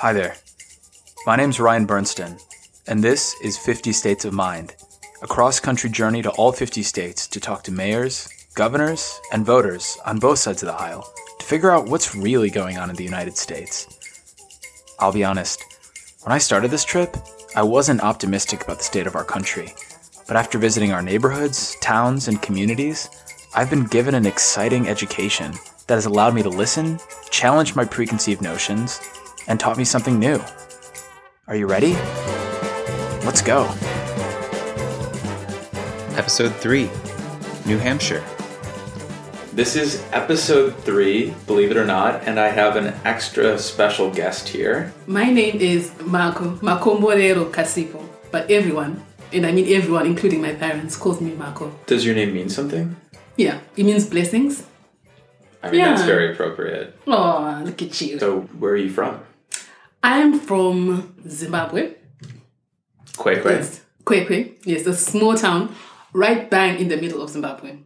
Hi there. My name's Ryan Bernstein, and this is 50 States of Mind, a cross country journey to all 50 states to talk to mayors, governors, and voters on both sides of the aisle to figure out what's really going on in the United States. I'll be honest, when I started this trip, I wasn't optimistic about the state of our country. But after visiting our neighborhoods, towns, and communities, I've been given an exciting education that has allowed me to listen, challenge my preconceived notions, and taught me something new. Are you ready? Let's go. Episode 3 New Hampshire. This is episode three, believe it or not, and I have an extra special guest here. My name is Marco, Marco Morero Kasipo, but everyone, and I mean everyone, including my parents, calls me Marco. Does your name mean something? Yeah, it means blessings. I mean, Yeah. that's very appropriate. Oh, look at you. So, where are you from? I'm from Zimbabwe. Kwekwe. Yes, Kwekwe. Yes, a small town right bang in the middle of Zimbabwe.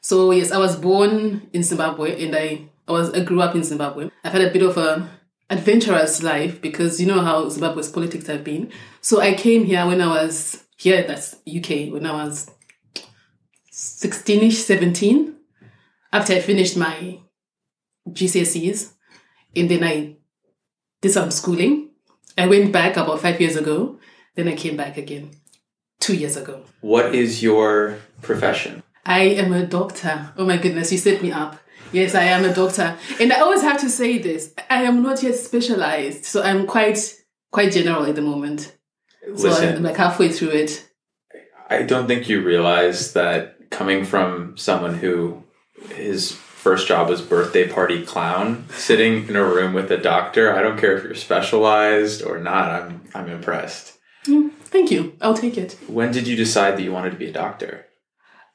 So yes, I was born in Zimbabwe and I, I was I grew up in Zimbabwe. I've had a bit of a adventurous life because you know how Zimbabwe's politics have been. So I came here when I was here, that's UK, when I was 16ish, 17, after I finished my GCSEs. And then I did some schooling. I went back about five years ago. Then I came back again two years ago. What is your profession? I am a doctor. Oh my goodness, you set me up. Yes, I am a doctor. And I always have to say this. I am not yet specialized. So I'm quite quite general at the moment. So I'm Listen, like halfway through it. I don't think you realize that coming from someone who his first job was birthday party clown, sitting in a room with a doctor, I don't care if you're specialized or not, I'm I'm impressed. Mm, thank you. I'll take it. When did you decide that you wanted to be a doctor?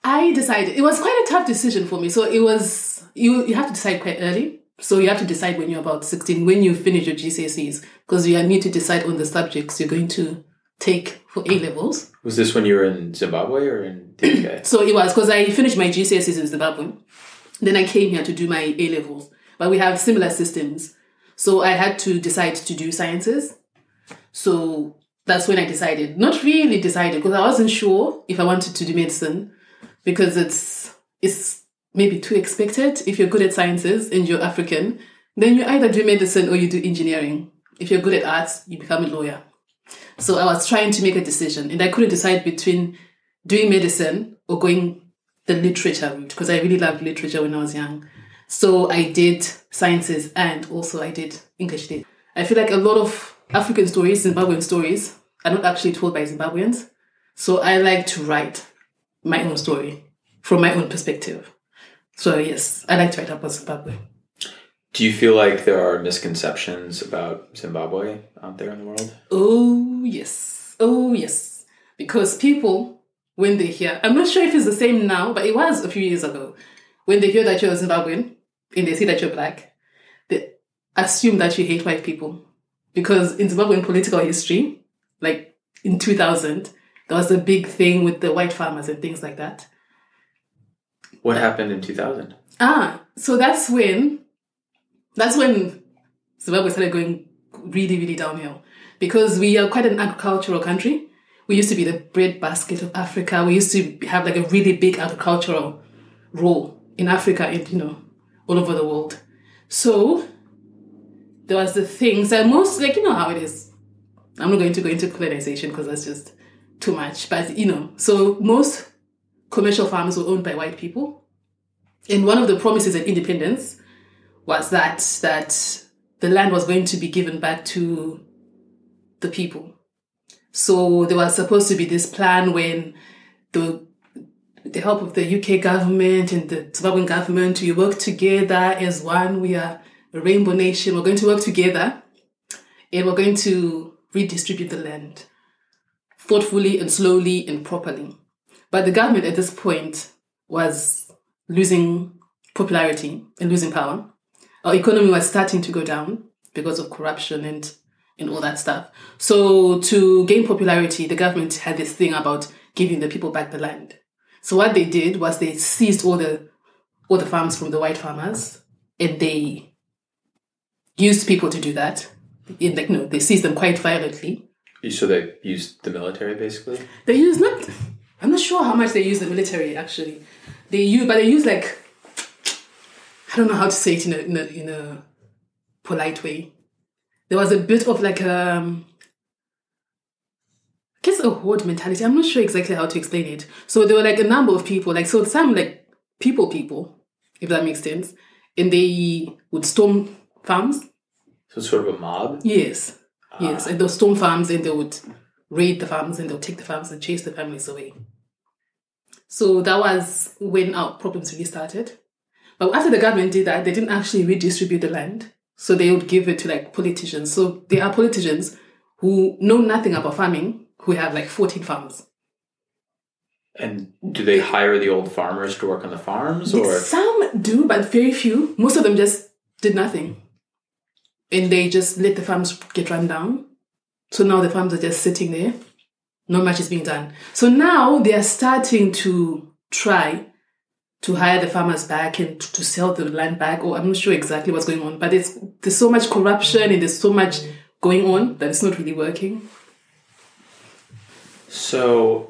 I decided it was quite a tough decision for me. So it was you you have to decide quite early. So you have to decide when you're about 16, when you finish your GCSEs, because you need to decide on the subjects you're going to take for A levels. Was this when you were in Zimbabwe or in the UK? So it was because I finished my GCSEs in Zimbabwe. Then I came here to do my A levels. But we have similar systems. So I had to decide to do sciences. So that's when I decided. Not really decided because I wasn't sure if I wanted to do medicine because it's it's maybe too expected. If you're good at sciences and you're African, then you either do medicine or you do engineering. If you're good at arts, you become a lawyer. So I was trying to make a decision and I couldn't decide between doing medicine or going the literature route because I really loved literature when I was young. So I did sciences and also I did English lit. I feel like a lot of African stories, Zimbabwean stories, are not actually told by Zimbabweans. So I like to write my own story from my own perspective. So yes, I like to write about Zimbabwe. Do you feel like there are misconceptions about Zimbabwe out there in the world? Oh, yes. Oh, yes. Because people, when they hear, I'm not sure if it's the same now, but it was a few years ago, when they hear that you're Zimbabwean and they see that you're black, they assume that you hate white people. Because in Zimbabwean political history, like in 2000, there was a big thing with the white farmers and things like that. What happened in 2000? Ah, so that's when that's when Zimbabwe started going really, really downhill. Because we are quite an agricultural country. We used to be the breadbasket of Africa. We used to have like a really big agricultural role in Africa and you know, all over the world. So there was the things that most like you know how it is. I'm not going to go into colonization because that's just too much. But you know, so most commercial farms were owned by white people. And one of the promises of independence was that that the land was going to be given back to the people. So there was supposed to be this plan when the the help of the UK government and the Zimbabwean government, we work together as one. We are a rainbow nation. We're going to work together and we're going to redistribute the land thoughtfully and slowly and properly. But the government at this point was losing popularity and losing power. Our economy was starting to go down because of corruption and and all that stuff. So to gain popularity, the government had this thing about giving the people back the land. So what they did was they seized all the all the farms from the white farmers and they used people to do that. In like no, they seized them quite violently. So they used the military basically. They use not. I'm not sure how much they use the military actually. They use, but they use like I don't know how to say it in a in a, in a polite way. There was a bit of like um, I guess a horde mentality. I'm not sure exactly how to explain it. So there were like a number of people, like so some like people, people, if that makes sense, and they would storm farms. So sort of a mob. Yes, yes, and they'll storm farms and they would raid the farms and they'll take the farms and chase the families away. So that was when our problems really started. But after the government did that, they didn't actually redistribute the land. So they would give it to like politicians. So there are politicians who know nothing about farming who have like 14 farms. And do they hire the old farmers to work on the farms or Some do, but very few. Most of them just did nothing. And they just let the farms get run down. So now the farms are just sitting there. Not much is being done. So now they are starting to try to hire the farmers back and to, sell the land back. Or I'm not sure exactly what's going on, but it's there's so much corruption and there's so much going on that it's not really working. so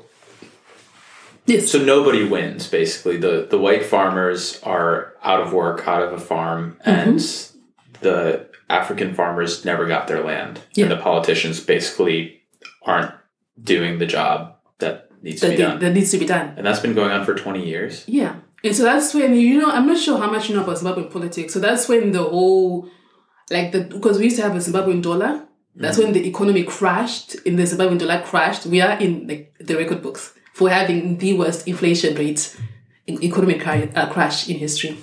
Yes. so nobody wins basically. The the white farmers are out of work, out of a farm, mm-hmm. and the African farmers never got their land. Yeah. And the politicians basically aren't doing the job that needs to be they- done. that needs to be done. and that's been going on for 20 years. Yeah. And so that's when, you know, I'm not sure how much you know about Zimbabwean politics. So that's when the whole, like, the because we used to have a Zimbabwean dollar. That's when the economy crashed. In the Zimbabwean dollar crashed. We are in the record books for having the worst inflation rate in economic uh, crash in history.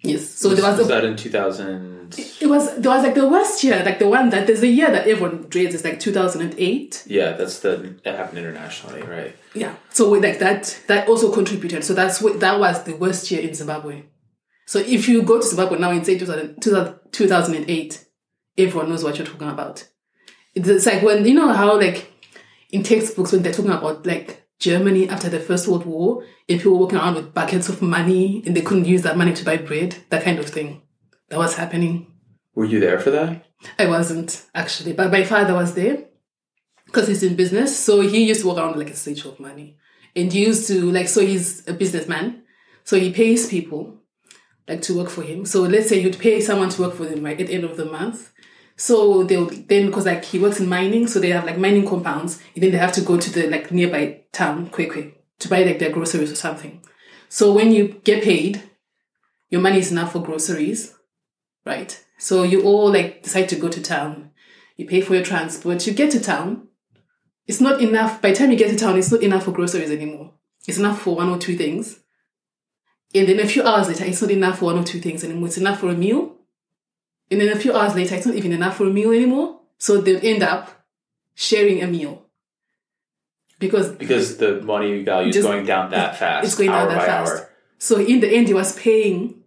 Yes. So was, there was, was a, that in 2000? it was there was like the worst year, like the one that there's a year that everyone dreads. It's like 2008. Yeah, that's the that happened internationally, right? Yeah. So with like that, that also contributed. So that's what that was the worst year in Zimbabwe. So if you go to Zimbabwe now and say 2000, 2000 2008, everyone knows what you're talking about. It's like when you know how like in textbooks when they're talking about like Germany after the First World War and people were walking around with buckets of money and they couldn't use that money to buy bread, that kind of thing. That was happening. Were you there for that? I wasn't actually, but my father was there because he's in business. So he used to walk around like a statue of money, and he used to like. So he's a businessman, so he pays people like to work for him. So let's say he'd pay someone to work for him right at the end of the month. So they would then because like he works in mining, so they have like mining compounds, and then they have to go to the like nearby town quickly to buy like their groceries or something. So when you get paid, your money is enough for groceries, right? So you all like decide to go to town. You pay for your transport. You get to town. It's not enough. By the time you get to town, it's not enough for groceries anymore. It's enough for one or two things. And then a few hours later, it's not enough for one or two things anymore. It's enough for a meal. And then a few hours later, it's not even enough for a meal anymore. So they'll end up sharing a meal. Because Because the money value is going down that fast. it's going down that fast. hour. So in the end, he was paying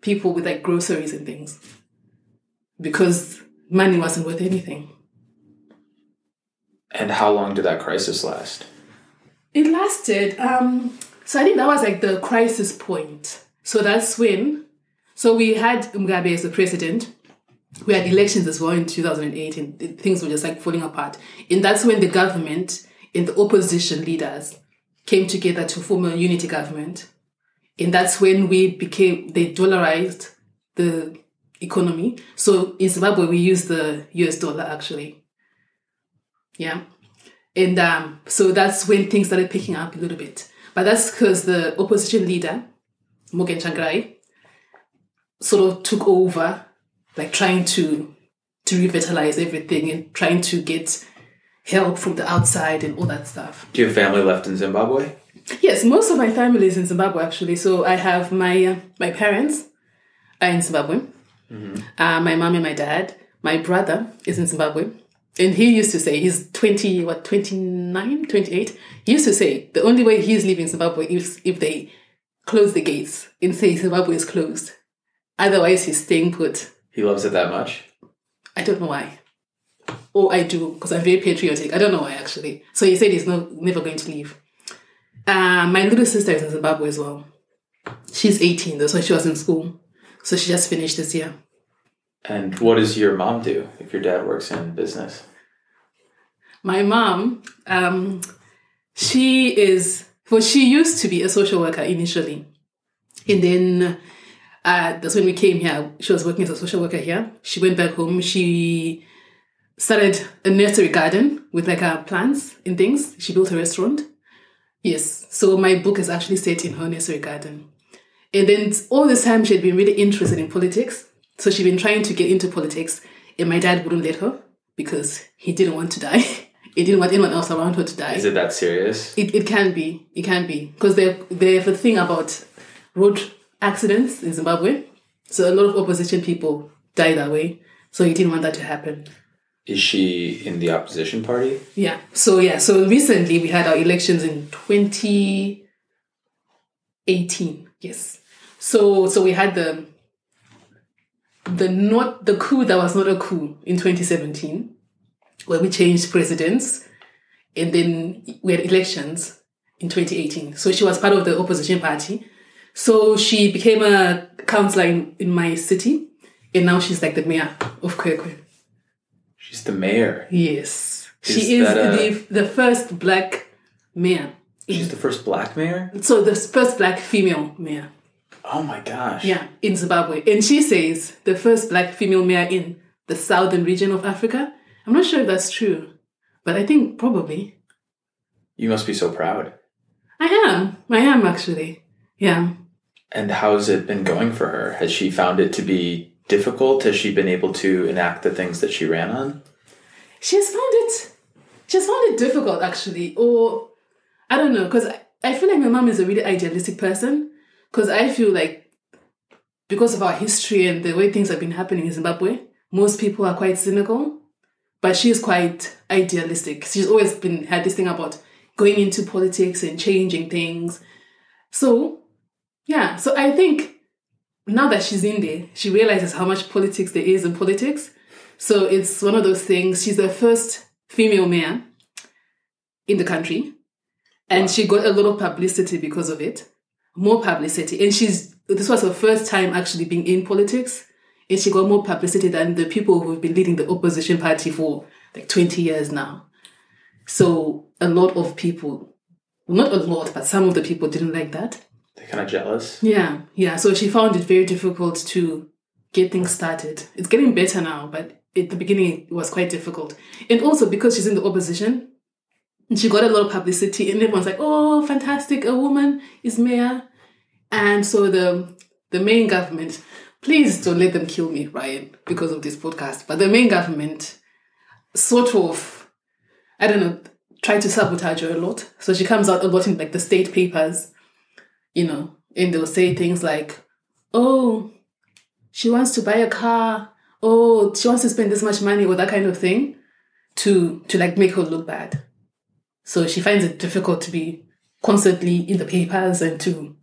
people with like groceries and things because money wasn't worth anything. And how long did that crisis last? It lasted. Um, so I think that was like the crisis point. So that's when. So we had Mugabe as the president. We had elections as well in 2008, and things were just like falling apart. And that's when the government and the opposition leaders came together to form a unity government. And that's when we became, they dollarized the economy. So in Zimbabwe, we use the US dollar actually. Yeah. And um, so that's when things started picking up a little bit. But that's because the opposition leader, Morgan Tsvangirai, sort of took over, like trying to to revitalize everything and trying to get help from the outside and all that stuff. Do you have family left in Zimbabwe? Yes, most of my family is in Zimbabwe actually. So I have my uh, my parents are in Zimbabwe. Uh, my mom and my dad. My brother is in Zimbabwe. And he used to say, he's 20, what, 29, 28? He used to say, the only way he's leaving Zimbabwe is if they close the gates and say Zimbabwe is closed. Otherwise, he's staying put. He loves it that much. I don't know why. Oh, I do, because I'm very patriotic. I don't know why, actually. So he said he's no, never going to leave. Uh, my little sister is in Zimbabwe as well. She's 18, though, so she was in school. So she just finished this year. And what does your mom do if your dad works in business? My mom, um, she is, well, she used to be a social worker initially. And then uh, that's when we came here. She was working as a social worker here. She went back home. She started a nursery garden with like uh, plants and things. She built a restaurant. Yes. So my book is actually set in her nursery garden. And then all this time she had been really interested in politics. So she'd been trying to get into politics. And my dad wouldn't let her because he didn't want to die. he didn't want anyone else around her to die. Is it that serious? It, it can be. It can be. Because they they have a thing about road accidents in Zimbabwe. So a lot of opposition people die that way. So he didn't want that to happen. Is she in the opposition party? Yeah. So yeah. So recently we had our elections in 2018. Yes. So so we had the the not the coup that was not a coup in 2017, where we changed presidents, and then we had elections in 2018. So she was part of the opposition party. So she became a councillor in, in my city, and now she's like the mayor of Kwekwe. She's the mayor. Yes. Is she is a- the, the first black mayor. She's the first black mayor? So the first black female mayor. Oh my gosh. Yeah, in Zimbabwe. And she says the first black female mayor in the southern region of Africa. I'm not sure if that's true, but I think probably. You must be so proud. I am. I am actually. Yeah. And how's it been going for her? Has she found it to be difficult? Has she been able to enact the things that she ran on? She has found it. She has found it difficult actually, or I don't know, because I, feel like my mom is a really idealistic person. Because I feel like because of our history and the way things have been happening in Zimbabwe, most people are quite cynical, but she's quite idealistic. She's always been had this thing about going into politics and changing things. So, yeah, so I think now that she's in there, she realizes how much politics there is in politics. So it's one of those things. She's the first female mayor in the country, and she got a lot of publicity because of it. More publicity, and she's this was her first time actually being in politics, and she got more publicity than the people who've been leading the opposition party for like twenty years now. So a lot of people, not a lot, but some of the people didn't like that. They're kind of jealous. Yeah, yeah. So she found it very difficult to get things started. It's getting better now, but at the beginning it was quite difficult. And also because she's in the opposition, she got a lot of publicity, and everyone's like, "Oh, fantastic! A woman is mayor." And so the the main government, please don't let them kill me, Ryan, because of this podcast. But the main government, sort of, I don't know, tried to sabotage her a lot. So she comes out a lot in like the state papers you know, and they'll say things like, oh, she wants to buy a car, oh, she wants to spend this much money, or that kind of thing, to to like make her look bad. So she finds it difficult to be constantly in the papers and to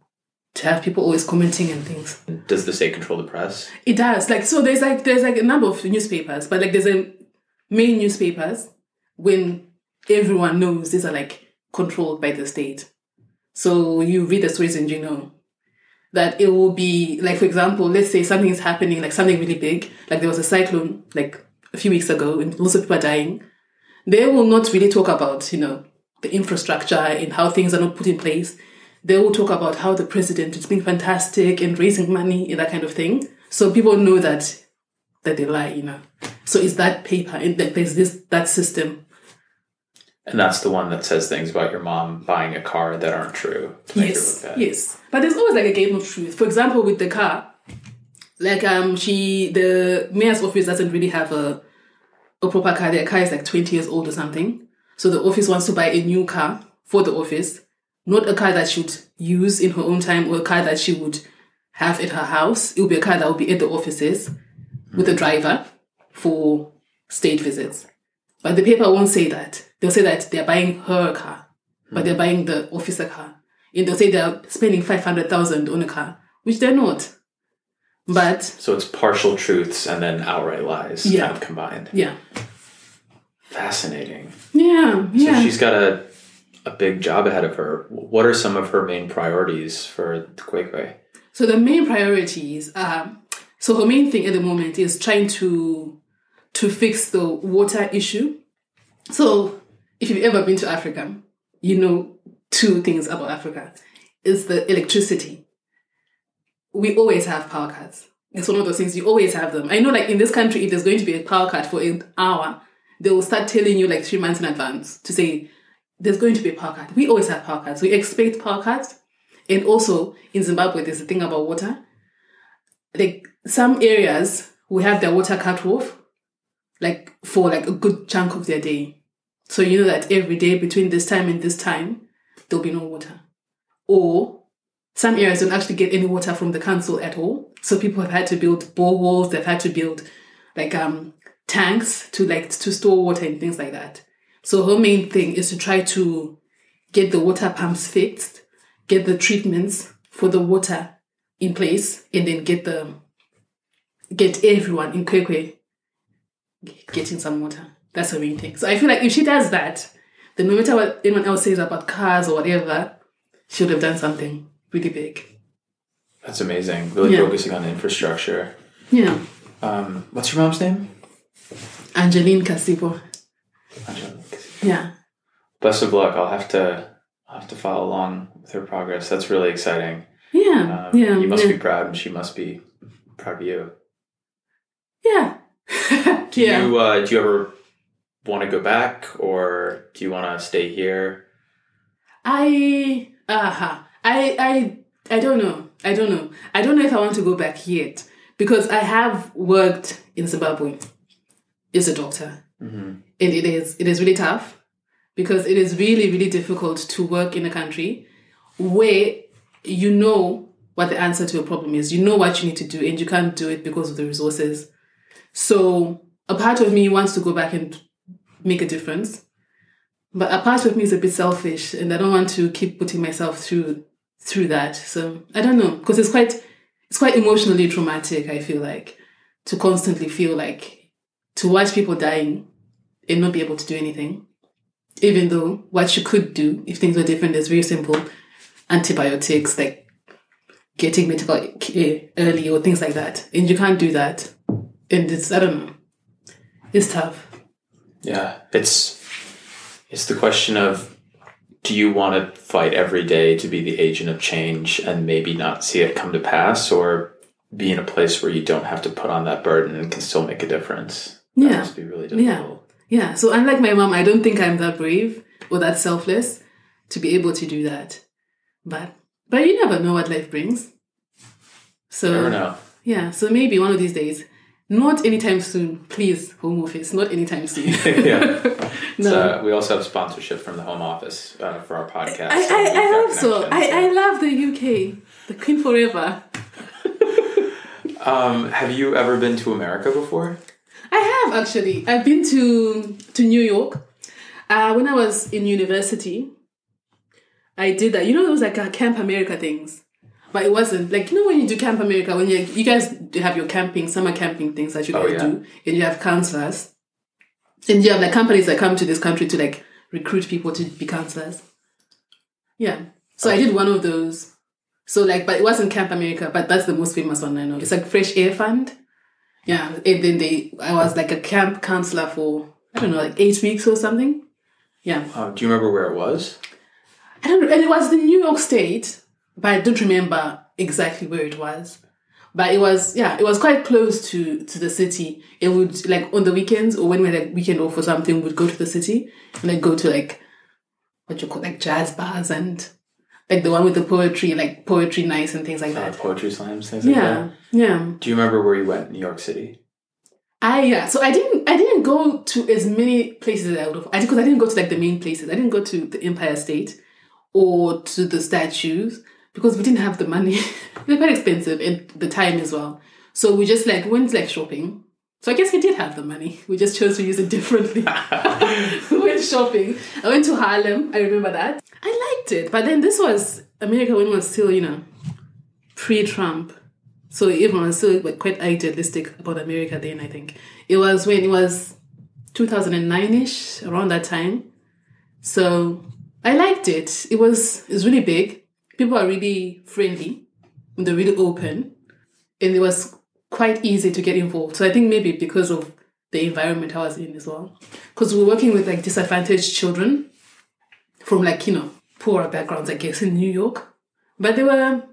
to have people always commenting and things. Does the state control the press? It does. Like so there's like there's like a number of newspapers, but like there's a main newspapers when everyone knows these are like controlled by the state. So you read the stories and you know that it will be like for example, let's say something is happening, like something really big, like there was a cyclone like a few weeks ago and lots of people are dying. They will not really talk about, you know, the infrastructure and how things are not put in place. They will talk about how the president is being fantastic and raising money and that kind of thing. So people know that that they lie, you know. So it's that paper and that there's this that system. And that's the one that says things about your mom buying a car that aren't true. To make Yes, her look yes. But there's always like a game of truth. For example, with the car, like um, she the mayor's office doesn't really have a a proper car. Their car is like 20 years old or something. So the office wants to buy a new car for the office, not a car that she would use in her own time or a car that she would have at her house. It would be a car that would be at the offices with a driver for state visits. But the paper won't say that. They'll say that they're buying her car, but hmm. they're buying the officer car. And they'll say they're spending 500,000 on a car, which they're not. But So it's partial truths and then outright lies Yeah. kind of combined. yeah. Fascinating. Yeah, yeah. So she's got a a big job ahead of her. What are some of her main priorities for the Kwekwe? So the main priorities are So her main thing at the moment is trying to to fix the water issue. So if you've ever been to Africa, you know two things about Africa. It's the electricity. We always have power cuts. It's one of those things you always have them. I know like in this country, if there's going to be a power cut for an hour, they will start telling you like three months in advance to say there's going to be a power cut. We always have power cuts. We expect power cuts. And also in Zimbabwe, there's a thing about water. Like some areas will have their water cut off, like for like a good chunk of their day. So you know that every day between this time and this time, there'll be no water. Or some areas don't actually get any water from the council at all. So people have had to build boreholes, they've had to build like um tanks to like to store water and things like that. So her main thing is to try to get the water pumps fixed, get the treatments for the water in place, and then get the get everyone in Kwekwe getting some water. That's her main thing. So I feel like if she does that, then no matter what anyone else says about cars or whatever, she would have done something really big. That's amazing. Really Yeah. focusing on infrastructure. Yeah. Um, what's your mom's name? Angeline Kasipo. Yeah. Best of luck. I'll have to I'll have to follow along with her progress. That's really exciting. Yeah. Um, yeah. You must yeah. be proud, and she must be proud of you. Yeah. Do yeah. you uh, do you ever want to go back, or do you want to stay here? I uh huh. I I I don't know. I don't know. I don't know if I want to go back yet because I have worked in Zimbabwe as a doctor, Mm-hmm. and it is it is really tough because it is really really difficult to work in a country where you know what the answer to a problem is. You know what you need to do, and you can't do it because of the resources. So a part of me wants to go back and make a difference. But a part of me is a bit selfish and I don't want to keep putting myself through through that. So I don't know. Because it's quite it's quite emotionally traumatic, I feel like, to constantly feel like to watch people dying and not be able to do anything. Even though what you could do if things were different is very simple. Antibiotics, like getting medical care early or things like that. And you can't do that. And it's I don't know. It's tough. Yeah, it's it's the question of do you want to fight every day to be the agent of change and maybe not see it come to pass, or be in a place where you don't have to put on that burden and can still make a difference? That Yeah. be really Yeah. difficult. Yeah, so unlike my mom, I don't think I'm that brave or that selfless to be able to do that. But but you never know what life brings. So never know. yeah, so maybe one of these days, not anytime soon, please, home office, not anytime soon. yeah. no. So we also have sponsorship from the Home Office uh, for our podcast. I, so I, I hope so. I, I love the UK, the Queen forever. Um, have you ever been to America before? I have actually. I've been to to New York. Uh, when I was in university, I did that. You know those like uh, Camp America things, but it wasn't like you know when you do Camp America when you you guys have your camping summer camping things that you Oh, guys yeah. do, and you have counselors, and you have like companies that come to this country to like recruit people to be counselors. Yeah, so I did one of those. So like, but it wasn't Camp America, but that's the most famous one I know. It's like Fresh Air Fund. Yeah, and then they, I was like a camp counselor for I don't know, like eight weeks or something. Yeah, Uh, do you remember where it was? I don't know, and it was the New York State, but I don't remember exactly where it was. But it was, yeah, it was quite close to to the city. It would like on the weekends or when we had a weekend off or something, we'd go to the city and like go to like what you call like jazz bars and like the one with the poetry, like poetry nights and things like Uh, that. poetry slams, things like that. Yeah, yeah. Do you remember where you went in New York City? I yeah, so I didn't I didn't go to as many places as I would have. I because I didn't go to like the main places. I didn't go to the Empire State or to the statues because we didn't have the money. They're quite expensive and the time as well. So we just like went like shopping. So I guess we did have the money. We just chose to use it differently. we went shopping. I went to Harlem. I remember that. I liked it, but then this was America when it was still you know pre-Trump. So everyone was still quite idealistic about America then, I think. It was when it was 2009-ish, around that time. So I liked it. It was it's really big. People are really friendly. They're really open. And it was quite easy to get involved. So I think maybe because of the environment I was in as well. Because we're working with like disadvantaged children from like, you know, poorer backgrounds, I guess, in New York. But they were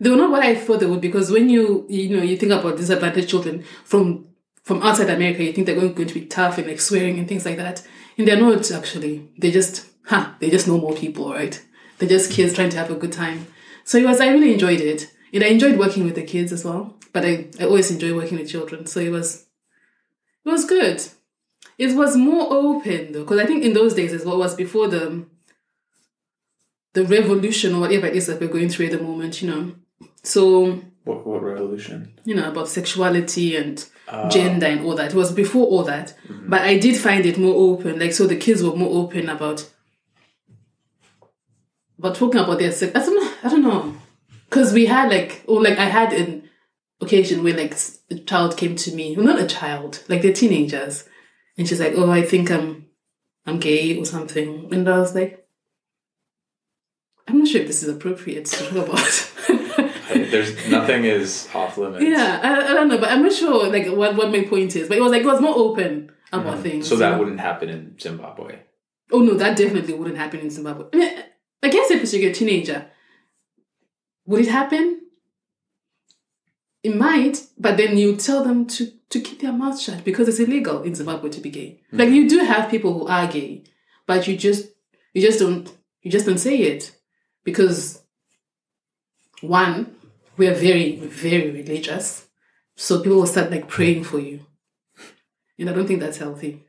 they were not what I thought they would because when you you know you think about disadvantaged children from from outside America, you think they're going, to be tough and like swearing and things like that. And they're not actually. They just huh, they just normal people, right? They're just kids trying to have a good time. So it was I really enjoyed it. And I enjoyed working with the kids as well. But I, I always enjoy working with children. So it was it was good. It was more open though, because I think in those days as well was before the the revolution or whatever it is that we're going through at the moment, you know. So What, what revolution? you know, about sexuality and ah. gender and all that. It was before all that. Mm-hmm. But I did find it more open. Like, so the kids were more open about about talking about their sex. I don't know. I don't know. Because we had like, or like I had an occasion where like a child came to me, well, not a child, like they're teenagers. And she's like, oh, I think I'm, I'm gay or something. And I was like, I'm not sure if this is appropriate to talk about. There's nothing is off limits. Yeah, I, I don't know, but I'm not sure like what, what my point is. But it was like it was more open about mm-hmm. things. So that know? wouldn't happen in Zimbabwe. Oh no, that definitely wouldn't happen in Zimbabwe. I, mean, I guess if you're a teenager, would it happen? It might, but then you tell them to to keep their mouth shut because it's illegal in Zimbabwe to be gay. Like you do have people who are gay, but you just you just don't you just don't say it because one we are very very religious, so people will start like praying for you, and I don't think that's healthy.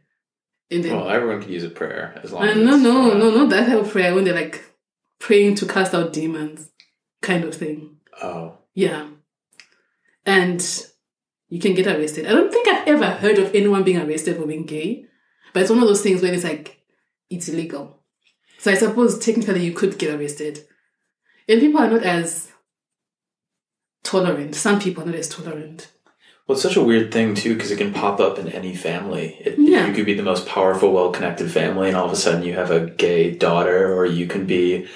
And then Well, everyone can use a prayer as long uh, as no, it's, no, uh, no, not that type of prayer when they're like praying to cast out demons, kind of thing. Oh, Yeah. And you can get arrested. I don't think I've ever heard of anyone being arrested for being gay, but it's one of those things where it's like, it's illegal. So I suppose technically you could get arrested. And people are not as tolerant. Some people are not as tolerant. Well, it's such a weird thing too because it can pop up in any family. It, Yeah. You could be the most powerful, well-connected family, and all of a sudden you have a gay daughter, or you can be,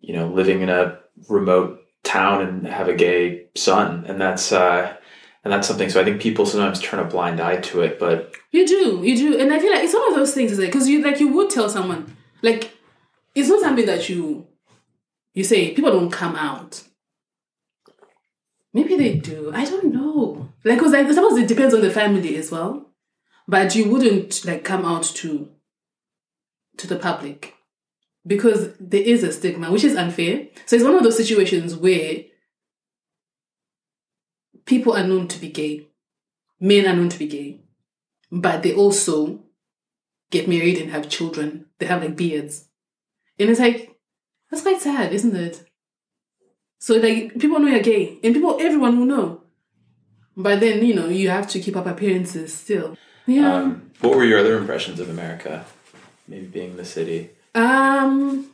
you know, living in a remote town and have a gay son, and that's uh, and that's something. So I think people sometimes turn a blind eye to it, but You do, you do, and I feel like it's one of those things, is it because you like you would tell someone, like it's not something that you you say people don't come out. Maybe they do. I don't know. Like, cause like I suppose it depends on the family as well, but you wouldn't like come out to to the public because there is a stigma, which is unfair. So it's one of those situations where people are known to be gay, men are known to be gay, but they also get married and have children. They have like beards. And it's like, that's quite sad, isn't it? So like people know you're gay, and people everyone will know. But then, you know, you have to keep up appearances still. Yeah. um, what were your other impressions of America? Maybe being the city. Um.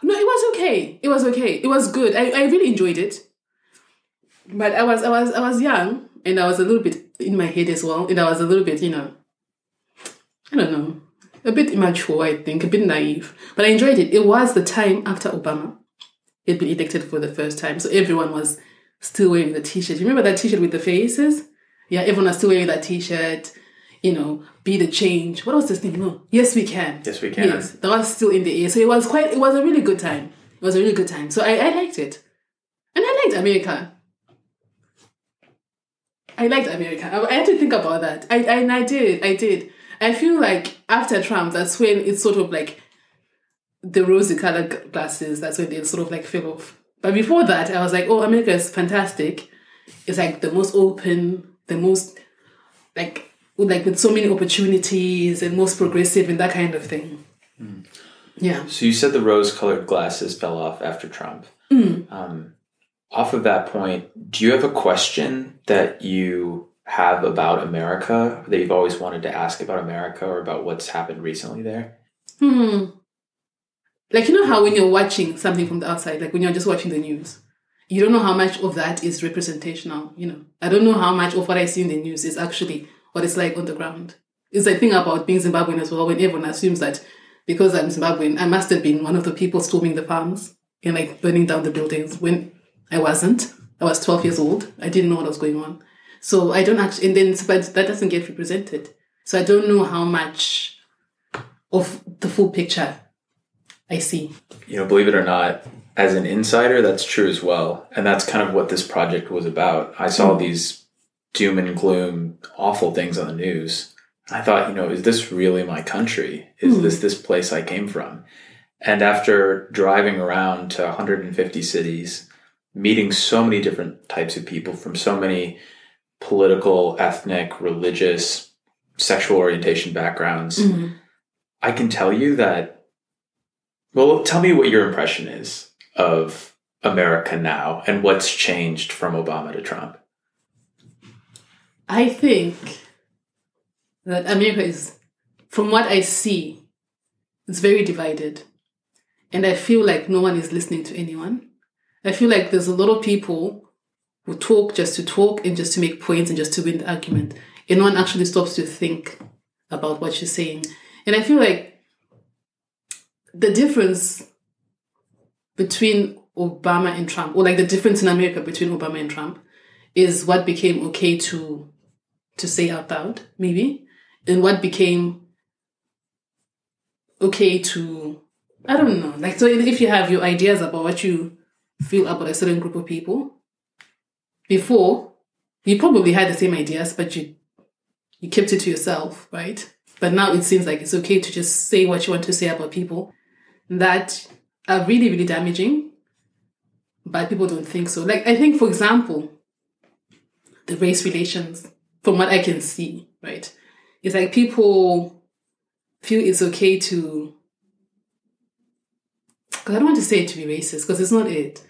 No, it was okay. It was okay. It was good. I, I really enjoyed it. But I was I was I was young and I was a little bit in my head as well. And I was a little bit, you know, I don't know, a bit immature, I think, a bit naive. But I enjoyed it. It was the time after Obama had been elected for the first time. So everyone was still wearing the t-shirt. You remember that t-shirt with the faces? Yeah, everyone was still wearing that t-shirt. You know, be the change. What was this thing? No. Yes, we can. Yes, we can. Yes, that was still in the air. So it was quite. It was a really good time. It was a really good time. So I, I liked it, and I liked America. I liked America. I, I had to think about that. I, I and I did. I did. I feel like after Trump, that's when it's sort of like the rosy colored glasses. That's when they sort of like fell off. But before that, I was like, oh, America is fantastic. It's like the most open, the most like with like with so many opportunities and most progressive and that kind of thing. Yeah. So you said the rose-colored glasses fell off after Trump. Mm. Um, off of that point, do you have a question that you have about America that you've always wanted to ask about America or about what's happened recently there? Hmm. Like you know how when you're watching something from the outside, like when you're just watching the news, you don't know how much of that is representational. You know, I don't know how much of what I see in the news is actually what it's like on the ground. It's the thing about being Zimbabwean as well. When everyone assumes that because I'm Zimbabwean, I must have been one of the people storming the farms and like burning down the buildings when I wasn't. I was 12 years old. I didn't know what was going on. So I don't actually, and then, but that doesn't get represented. So I don't know how much of the full picture I see. You know, believe it or not, as an insider, that's true as well. And that's kind of what this project was about. I saw Mm. these doom and gloom, awful things on the news. I thought, you know, is this really my country? Is Mm. this this place I came from? And after driving around to 150 cities, meeting so many different types of people from so many political, ethnic, religious, sexual orientation backgrounds, Mhm. I can tell you that. Well, tell me what your impression is of America now and what's changed from Obama to Trump. I think that America is, from what I see, it's very divided. And I feel like no one is listening to anyone. I feel like there's a lot of people who talk just to talk and just to make points and just to win the argument. And no one actually stops to think about what you're saying. And I feel like the difference between Obama and Trump, or like the difference in America between Obama and Trump, is what became okay to to say out loud, maybe, and what became okay to I don't know. Like so if you have your ideas about what you feel about a certain group of people, before you probably had the same ideas, but you you kept it to yourself, right? But now it seems like it's okay to just say what you want to say about people that are really, really damaging, but people don't think so. Like I think, for example, the race relations, from what I can see, right? It's like people feel it's okay to, because I don't want to say it to be racist, because it's not it,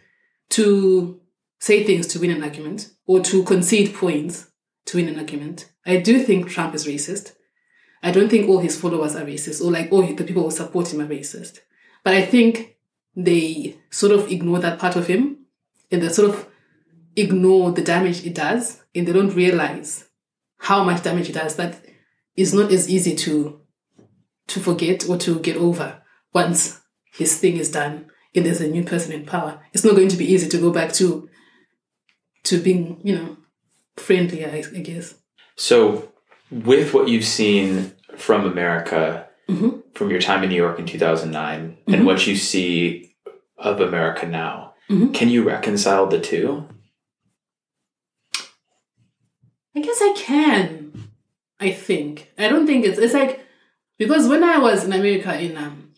to say things to win an argument or to concede points to win an argument. I do think Trump is racist. I don't think all his followers are racist or like all the people who support him are racist. But I think they sort of ignore that part of him and they sort of ignore the damage it does and they don't realize how much damage it does that is not as easy to to forget or to get over once his thing is done and there's a new person in power. It's not going to be easy to go back to to being, you know, friendly, I, I guess. So, with what you've seen from America Mhm. From your time in New York in 2009 Mhm. and what you see of America now, Mhm. can you reconcile the two? I guess I can. I think. I don't think it's it's like because when I was in America in um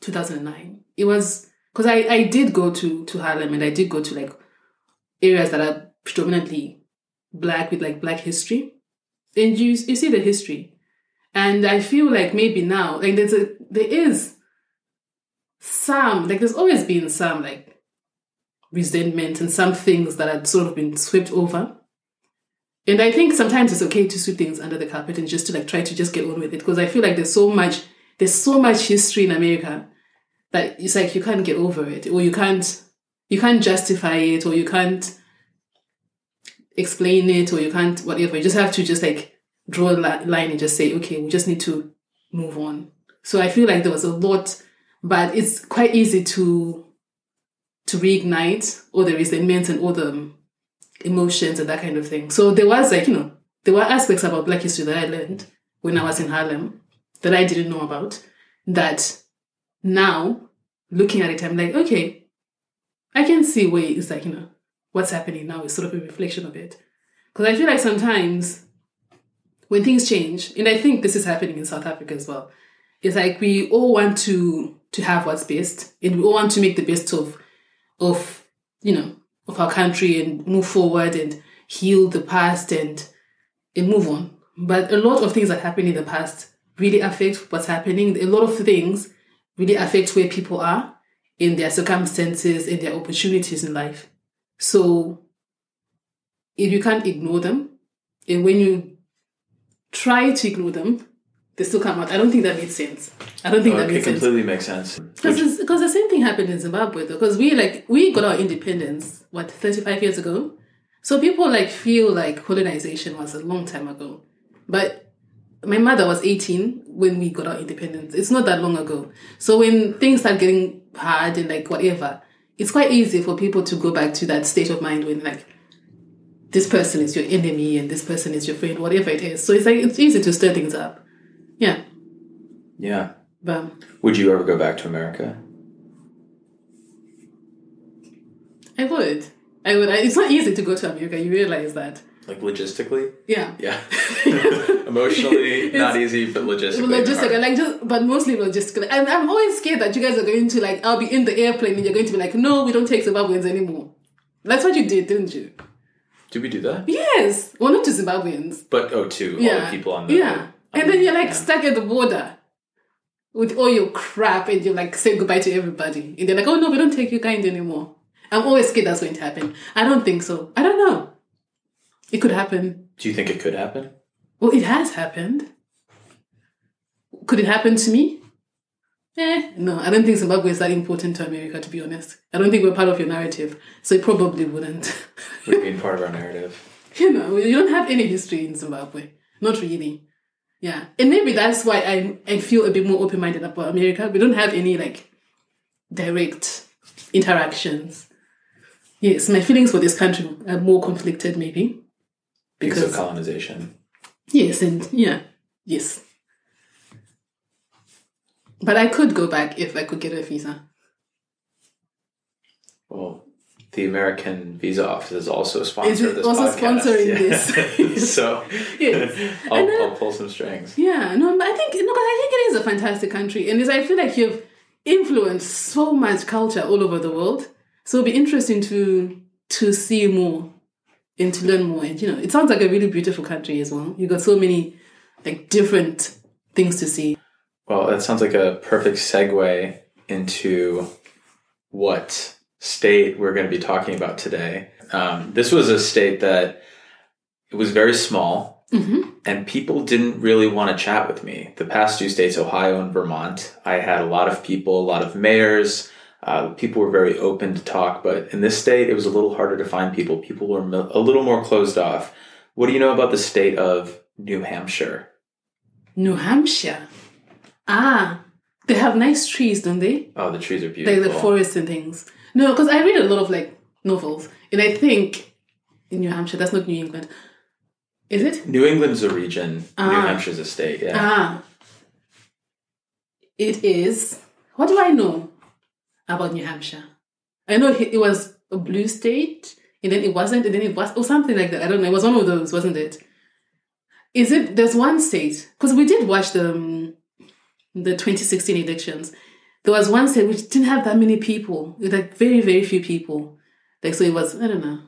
2009, it was because I I did go to to Harlem and I did go to like areas that are predominantly black with like black history, and you you see the history, and I feel like maybe now like there's a there is some like there's always been some like resentment and some things that had sort of been swept over. And I think sometimes it's okay to sweep things under the carpet and just to like try to just get on with it because I feel like there's so much there's so much history in America that it's like you can't get over it or you can't you can't justify it or you can't explain it or you can't whatever you just have to just like draw a line and just say okay we just need to move on so I feel like there was a lot but it's quite easy to to reignite all the resentments and all the um, emotions and that kind of thing. So there was like, you know, there were aspects about Black history that I learned when I was in Harlem that I didn't know about. That now, looking at it, I'm like, okay, I can see where it's like, you know, what's happening now is sort of a reflection of it. Because I feel like sometimes when things change, and I think this is happening in South Africa as well, it's like we all want to to have what's best, and we all want to make the best of of you know of our country and move forward and heal the past and and move on. But a lot of things that happened in the past really affect what's happening. A lot of things really affect where people are in their circumstances and their opportunities in life. So if you can't ignore them, and when you try to ignore them, they still come out. I don't think that makes sense. I don't think that Okay, makes sense. It completely makes sense. Because because the same thing happened in Zimbabwe though. Because we like we got our independence what thirty five years ago, so people like feel like colonization was a long time ago, but my mother was eighteen when we got our independence. It's not that long ago. So when things start getting hard and like whatever, it's quite easy for people to go back to that state of mind when like this person is your enemy and this person is your friend, whatever it is. So it's like it's easy to stir things up. Yeah. Yeah. But Would you ever go back to America? I would. I would. I, it's not easy to go to America. You realize that. Like logistically? Yeah. Yeah. Emotionally, not easy, but logistically. Logistically, like just, but mostly logistically. I'm, I'm always scared that you guys are going to like, I'll be in the airplane and you're going to be like, no, we don't take Zimbabweans anymore. That's what you did, didn't you? Did we do that? Yes. Well, not to Zimbabweans. But oh, to all the people on the Yeah. on And the- then you're like yeah. stuck at the border with all your crap and you're like saying goodbye to everybody. And they're like, oh no, we don't take your kind anymore. I'm always scared that's going to happen. I don't think so. I don't know. It could happen. Do you think it could happen? Well, it has happened. Could it happen to me? Eh, no, I don't think Zimbabwe is that important to America, to be honest. I don't think we're part of your narrative, so it probably wouldn't. Would be part of our narrative. you know, you don't have any history in Zimbabwe. Not really. Yeah. And maybe that's why I I feel a bit more open minded about America. We don't have any like direct interactions. Yes, my feelings for this country are more conflicted maybe. Because of Because colonization. yes, and yeah. Yes. But I could go back if I could get a visa. Well, the American visa office is also a sponsor Is this also podcast. sponsoring Yeah. this? so Yes. I'll, then- I'll pull some strings. Yeah, no, but I think no, but I think it is a fantastic country, and I feel like you've influenced so much culture all over the world. So it'll be interesting to to see more and to learn more. And you know, it sounds like a really beautiful country as well. You got so many like different things to see. Well, that sounds like a perfect segue into what state we're going to be talking about today. Um, this was a state that it was very small, Mm-hmm. and people didn't really want to chat with me. The past two states, Ohio and Vermont, I had a lot of people, a lot of mayors. Uh, people were very open to talk, but in this state, it was a little harder to find people. People were a little more closed off. What do you know about the state of New Hampshire? New Hampshire. Ah, they have nice trees, don't they? Oh, the trees are beautiful. Like the forests and things. No, because I read a lot of like novels, and I think in New Hampshire, that's not New England. Is it? New England's a region. New Ah. Hampshire's a state. Yeah. Ah, it is. What do I know about New Hampshire? I know it it was a blue state, and then it wasn't, and then it was, or something like that. I don't know. It was one of those, wasn't it? Is it? There's one state because we did watch the um, the 2016 elections. There was one state which didn't have that many people, like very very few people. Like so, it was. I don't know.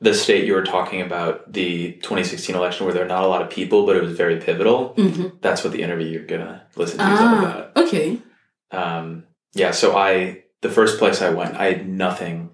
the state you were talking about, the 2016 election, where there are not a lot of people, but it was very pivotal. Mhm. That's what the interview you're gonna listen to is all Ah, about. okay. Um, yeah. So I, the first place I went, I had nothing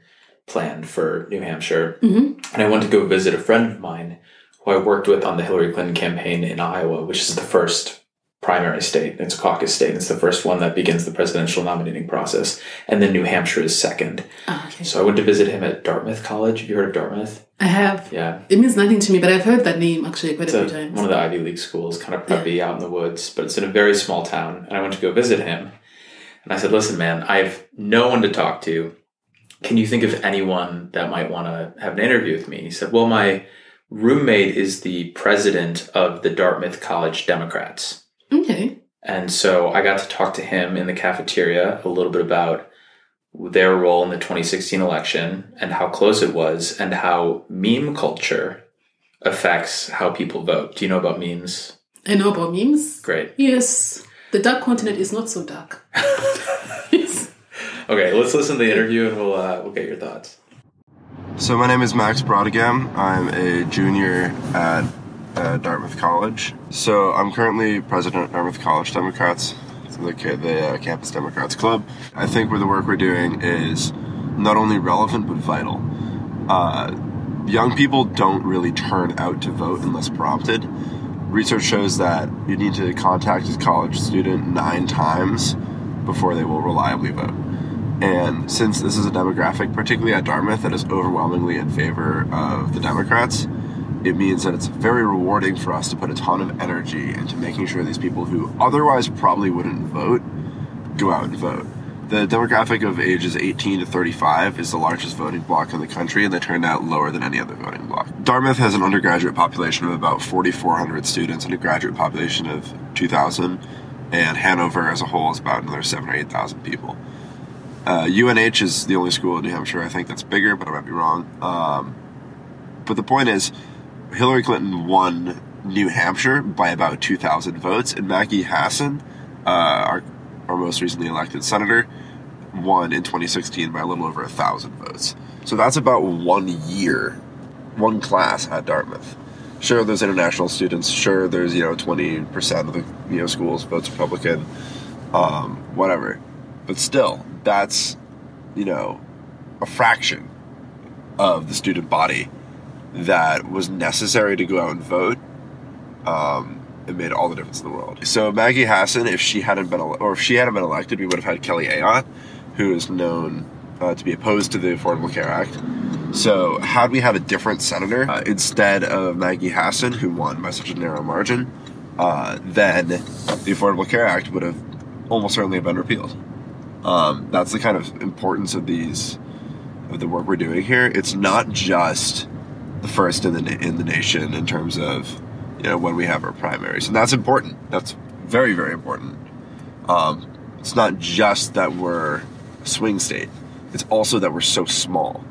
planned for New Hampshire, hmm and I went to go visit a friend of mine who I worked with on the Hillary Clinton campaign in Iowa, which is the first primary state. It's a caucus state. It's the first one that begins the presidential nominating process, and then New Hampshire is second. Ah, okay. So I went to visit him at Dartmouth College. Have you heard of Dartmouth? I have. Yeah. It means nothing to me, but I've heard that name actually quite It's a a, few times. one of the Ivy League schools, kind of preppy out in the woods, but it's in a very small town. And I went to go visit him. And I said, listen, man, I have no one to talk to. Can you think of anyone that might want to have an interview with me? He said, well, my roommate is the president of the Dartmouth College Democrats. Okay. And so I got to talk to him in the cafeteria a little bit about their role in the 2016 election and how close it was and how meme culture affects how people vote. Do you know about memes? I know about memes. Great. Yes. The dark continent is not so dark. yes. Okay, let's listen to the interview and we'll uh, we'll get your thoughts. So my name is Max Brodegam. I'm a junior at uh, Dartmouth College. So I'm currently president of Dartmouth College Democrats, so the, the uh, Campus Democrats Club. I think where the work we're doing is not only relevant but vital. Uh, young people don't really turn out to vote unless prompted. Research shows that you need to contact a college student nine times before they will reliably vote. And since this is a demographic, particularly at Dartmouth, that is overwhelmingly in favor of the Democrats, it means that it's very rewarding for us to put a ton of energy into making sure these people who otherwise probably wouldn't vote go out and vote. The demographic of ages 18 to 35 is the largest voting bloc in the country, and they turned out lower than any other voting bloc. Dartmouth has an undergraduate population of about 4,400 students and a graduate population of 2,000, and Hanover as a whole is about another seven or 8,000 people. Uh, UNH is the only school in New Hampshire I think that's bigger, but I might be wrong. Um, but the point is, Hillary Clinton won New Hampshire by about 2,000 votes, and Maggie Hassan, uh, our, our most recently elected senator, won in 2016 by a little over a thousand votes. So that's about one year, one class at Dartmouth. Sure, there's international students. Sure, there's you know 20% of the you know schools votes Republican, um, whatever. But still, that's you know a fraction of the student body that was necessary to go out and vote. Um, it made all the difference in the world. So Maggie Hassan, if she hadn't been, or if she hadn't been elected, we would have had Kelly Ayotte, who is known uh, to be opposed to the Affordable Care Act. So had we had a different senator uh, instead of Maggie Hassan, who won by such a narrow margin, uh, then the Affordable Care Act would have almost certainly been repealed. Um, that's the kind of importance of these of the work we're doing here. It's not just the first in the in the nation in terms of you know when we have our primaries, and that's important. That's very very important. Um, it's not just that we're a swing state; it's also that we're so small,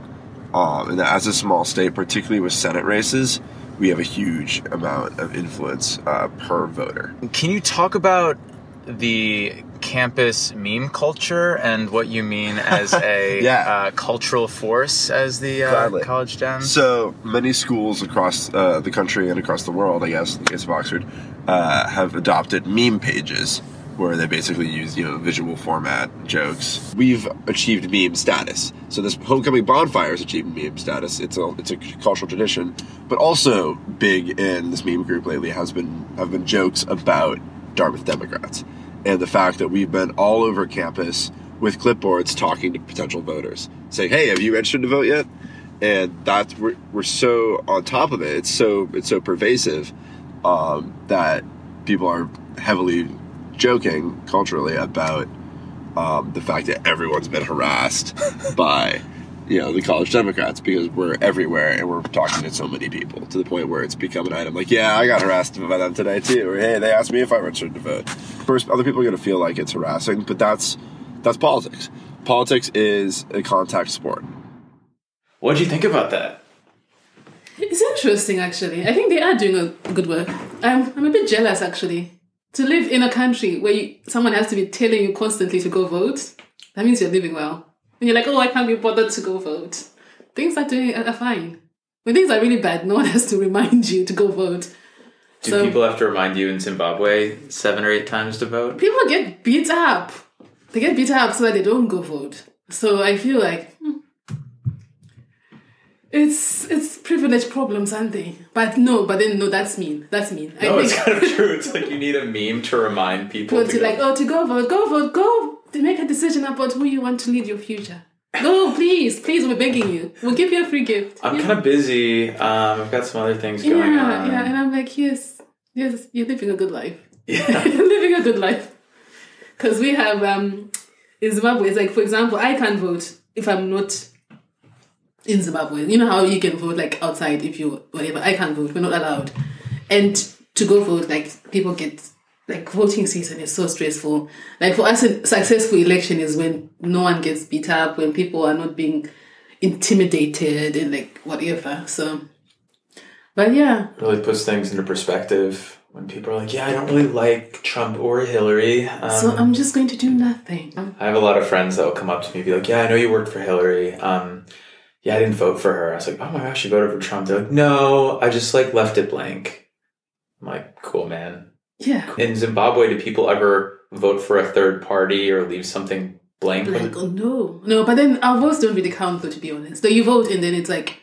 um, and that as a small state, particularly with Senate races, we have a huge amount of influence uh, per voter. Can you talk about the campus meme culture and what you mean as a Yeah. uh, cultural force as the uh, college den? So many schools across uh, the country and across the world, I guess, in the case of Oxford, uh, have adopted meme pages where they basically use you know visual format jokes. We've achieved meme status. So this homecoming bonfire has achieved meme status. It's a it's a cultural tradition, but also big in this meme group lately has been have been jokes about Dartmouth Democrats and the fact that we've been all over campus with clipboards talking to potential voters, saying, "Hey, have you registered to vote yet?" and that's we're, we're so on top of it it's so it's so pervasive um, that people are heavily joking culturally about um, the fact that everyone's been harassed by you know the college democrats because we're everywhere and we're talking to so many people to the point where it's become an item like yeah i got harassed by them today too or hey they asked me if i registered to vote first other people are going to feel like it's harassing but that's that's politics politics is a contact sport What do you think about that? It's interesting, actually. I think they are doing a good work. I'm, I'm a bit jealous, actually. To live in a country where you, someone has to be telling you constantly to go vote, that means you're living well. And you're like, oh, I can't be bothered to go vote. Things are doing are fine. When things are really bad, no one has to remind you to go vote. Do So- people have to remind you in Zimbabwe seven or eight times to vote? People get beat up. They get beat up so that they don't go vote. So I feel like hmm, it's it's privilege problems, aren't they? But no, but then no, that's mean. That's mean. No, I it's think kind of true. It's like you need a meme to remind people people to to like, go. oh, to go vote, go vote, go. To make a decision about who you want to lead your future. No, please, please. We're begging you. We'll give you a free gift. I'm Yeah. kind of busy. Um, I've got some other things yeah, going on. yeah. And I'm like, yes, yes, you're living a good life. Yeah. You're living a good life. Because we have um in Zimbabwe, it's like for example, I can't vote if I'm not in Zimbabwe. You know how you can vote like outside if you whatever. I can't vote. We're not allowed. And to go vote, like people get like voting season is so stressful. Like for us, a successful election is when no one gets beat up, when people are not being intimidated and like whatever. So, but yeah, really puts things into perspective when people are like, "Yeah, I don't really like Trump or Hillary." Um, so I'm just going to do nothing. I have a lot of friends that will come up to me and be like, "Yeah, I know you worked for Hillary. Um, yeah, I didn't vote for her." I was like, "Oh my gosh, you voted for Trump?" They're like, "No, I just like left it blank." I'm like, "Cool, man." Yeah. In Zimbabwe, do people ever vote for a third party or leave something blank? Like, oh no. No, but then our votes don't really count though, to be honest. So you vote and then it's like,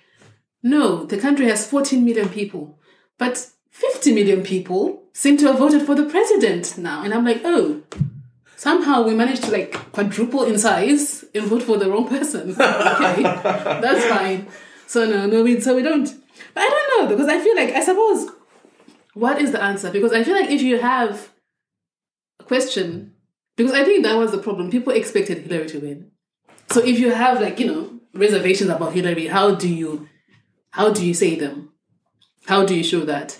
no, the country has 14 million people, but 50 million people seem to have voted for the president now. And I'm like, oh, somehow we managed to like quadruple in size and vote for the wrong person. okay, that's fine. So no, no, we, so we don't. But I don't know, because I feel like, I suppose, what is the answer? Because I feel like if you have a question, because I think that was the problem. People expected Hillary to win. So if you have like, you know, reservations about Hillary, how do you how do you say them? How do you show that?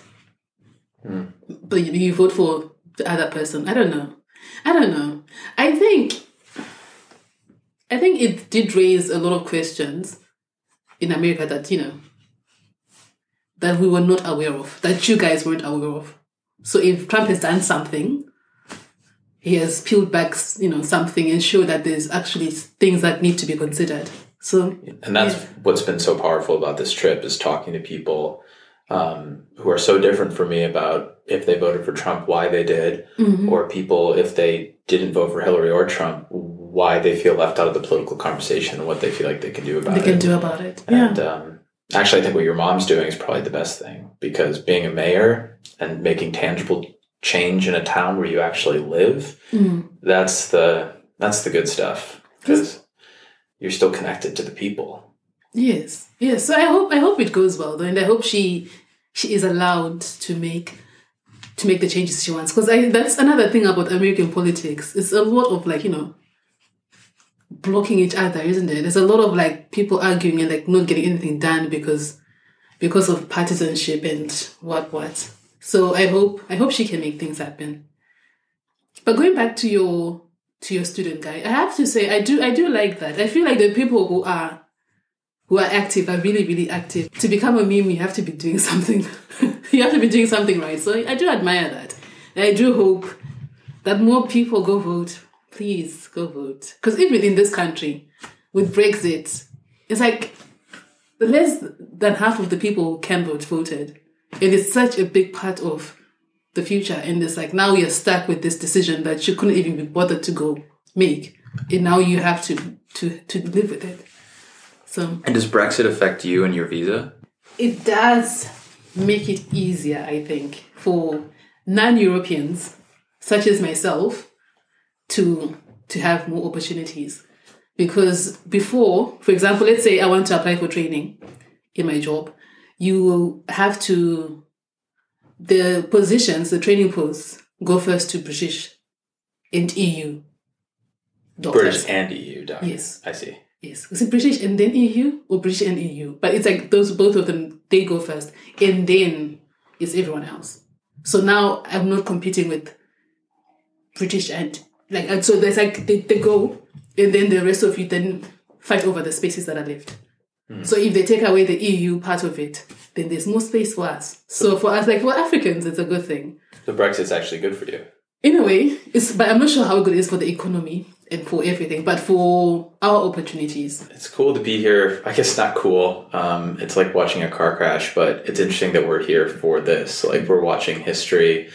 Hmm. But you, you vote for the other person. I don't know. I don't know. I think I think it did raise a lot of questions in America that, you know, that we were not aware of, that you guys weren't aware of. So if Trump has done something, he has peeled back, you know, something and showed that there's actually things that need to be considered. So And that's Yeah. what's been so powerful about this trip is talking to people um, who are so different from me about if they voted for Trump, why they did, Mm-hmm. or people if they didn't vote for Hillary or Trump, why they feel left out of the political conversation and what they feel like they can do about they it. They can do about it. Yeah. Um, actually, I think what your mom's doing is probably the best thing because being a mayor and making tangible change in a town where you actually live, Mm. that's the that's the good stuff because you're still connected to the people. Yes, yes. So I hope I hope it goes well though, and I hope she she is allowed to make to make the changes she wants. Because I that's another thing about American politics. It's a lot of like you know blocking each other, isn't it? There's a lot of like people arguing and like not getting anything done because because of partisanship and what what. So I hope I hope she can make things happen. But going back to your to your student guy, I have to say I do I do like that. I feel like the people who are who are active are really, really active. To become a meme, you have to be doing something. you have to be doing something right. So I do admire that. I do hope that more people go vote. Please go vote. Because even in this country, with Brexit, it's like less than half of the people who can vote voted. It is such a big part of the future. And it's like now you're stuck with this decision that you couldn't even be bothered to go make. And now you have to to to live with it. So And does Brexit affect you and your visa? it does make it easier, I think, for non-Europeans such as myself to to have more opportunities. Because before, for example, let's say I want to apply for training in my job, you have to the positions, the training posts, go first to British and EU doctors. British and EU doctors. Yes. I see. Yes. Is it British and then EU or British and EU? But it's like those both of them they go first and then it's everyone else. So now I'm not competing with British and like and so there's like they, they go and then the rest of you then fight over the spaces that are left. So if they take away the EU part of it, then there's more space for us. So for us, like for Africans, it's a good thing. So Brexit's actually good for you. In a way, it's but I'm not sure how good it is for the economy and for everything, but for our opportunities. It's cool to be here. I guess not cool. Um, it's like watching a car crash, but it's interesting that we're here for this. Like we're watching history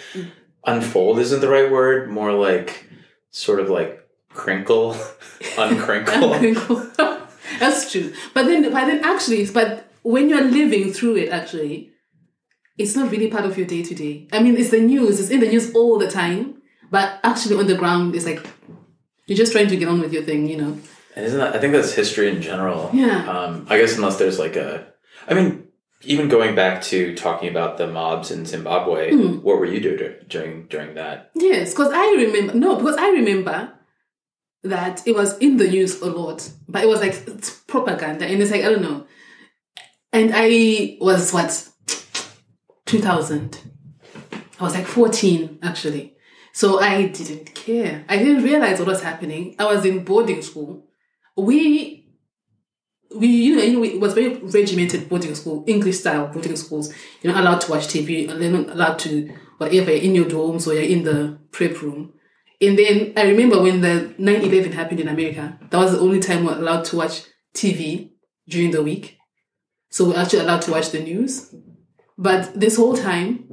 unfold isn't the right word. More like sort of like crinkle, uncrinkle. That's true. But then, but then, actually, but when you're living through it, actually, it's not really part of your day to day. I mean, it's the news. It's in the news all the time. But actually, on the ground, it's like you're just trying to get on with your thing. You know. And isn't that? I think that's history in general. Yeah. Um, I guess unless there's like a, I mean, even going back to talking about the mobs in Zimbabwe, Hmm. what were you doing during during that? Yes, because I remember. No, because I remember that it was in the news a lot, but it was like it's propaganda, and it's like I don't know. And I was what two thousand. I was like fourteen actually, so I didn't care. I didn't realize what was happening. I was in boarding school. We we you know, you know it was very regimented boarding school, English style boarding schools. You're not allowed to watch TV. You're not allowed to whatever in your dorms or you're in the prep room. And then I remember when the 9-11 happened in America, that was the only time we were allowed to watch TV during the week. So we we're actually allowed to watch the news. But this whole time,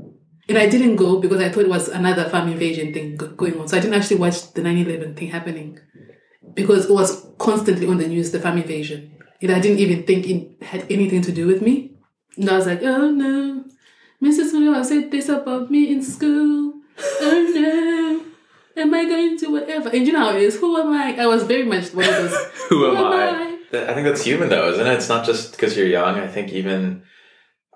and I didn't go because I thought it was another farm invasion thing going on. So I didn't actually watch the 9-11 thing happening because it was constantly on the news, the farm invasion. And I didn't even think it had anything to do with me. And I was like, oh no, Mrs. Munoz said this about me in school. Oh no. Am I going to whatever? And you know how it is. Who am I? I was very much one of those. Who am I? That- I think that's human though, isn't it? It's not just because you're young. I think even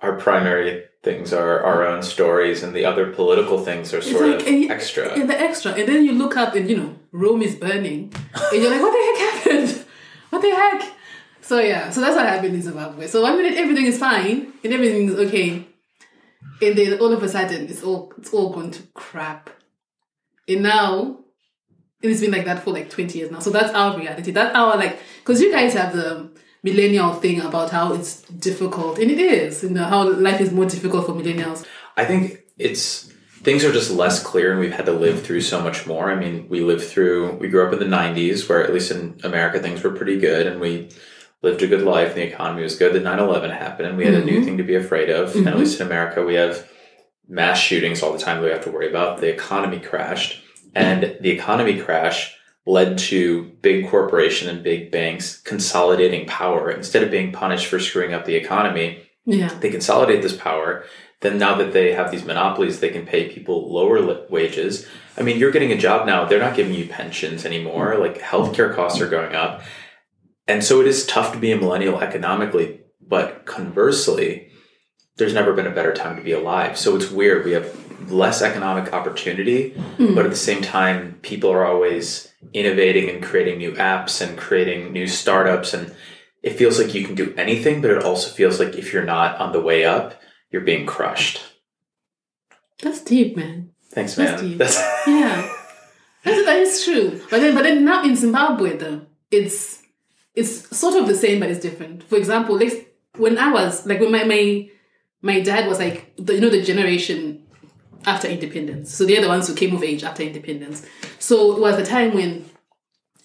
our primary things are our own stories, and the other political things are sort like, of and- extra. And the extra. And then you look up and, you know, Rome is burning. And you're like, what the heck happened? What the heck? So, yeah. So that's what happened in Zimbabwe. So one minute everything is fine and everything is okay. and then all of a sudden it's all it's all gone to crap. And now it's been like that for like 20 years now. So that's our reality. That's our like because you guys have the millennial thing about how it's difficult. And it is, you know, how life is more difficult for millennials. I think it's things are just less clear and we've had to live through so much more. I mean, we lived through we grew up in the 90s where at least in America things were pretty good and we lived a good life and the economy was good. Then 9/11 happened and we had a new mm-hmm. thing to be afraid of. And at mm-hmm. least in America we have mass shootings all the time that we have to worry about. The economy crashed and the economy crash led to big corporation and big banks consolidating power instead of being punished for screwing up the economy Yeah. they consolidate this power. Then now that they have these monopolies, they can pay people lower li- wages. I mean, you're getting a job now; they're not giving you pensions anymore. Mm-hmm. Like healthcare costs are going up, and so it is tough to be a millennial economically. But conversely, there's never been a better time to be alive. So it's weird. We have less economic opportunity, hmm. but at the same time, people are always innovating and creating new apps and creating new startups and it feels like you can do anything, but it also feels like if you're not on the way up, you're being crushed. That's deep, man. Thanks, That's man. deep. That's Yeah. That's, that is true. But then but then now in Zimbabwe though, it's it's sort of the same but it's different. For example, like when I was like when my my my dad was like the, you know the generation after independence. So they're the ones who came of age after independence. So it was a time when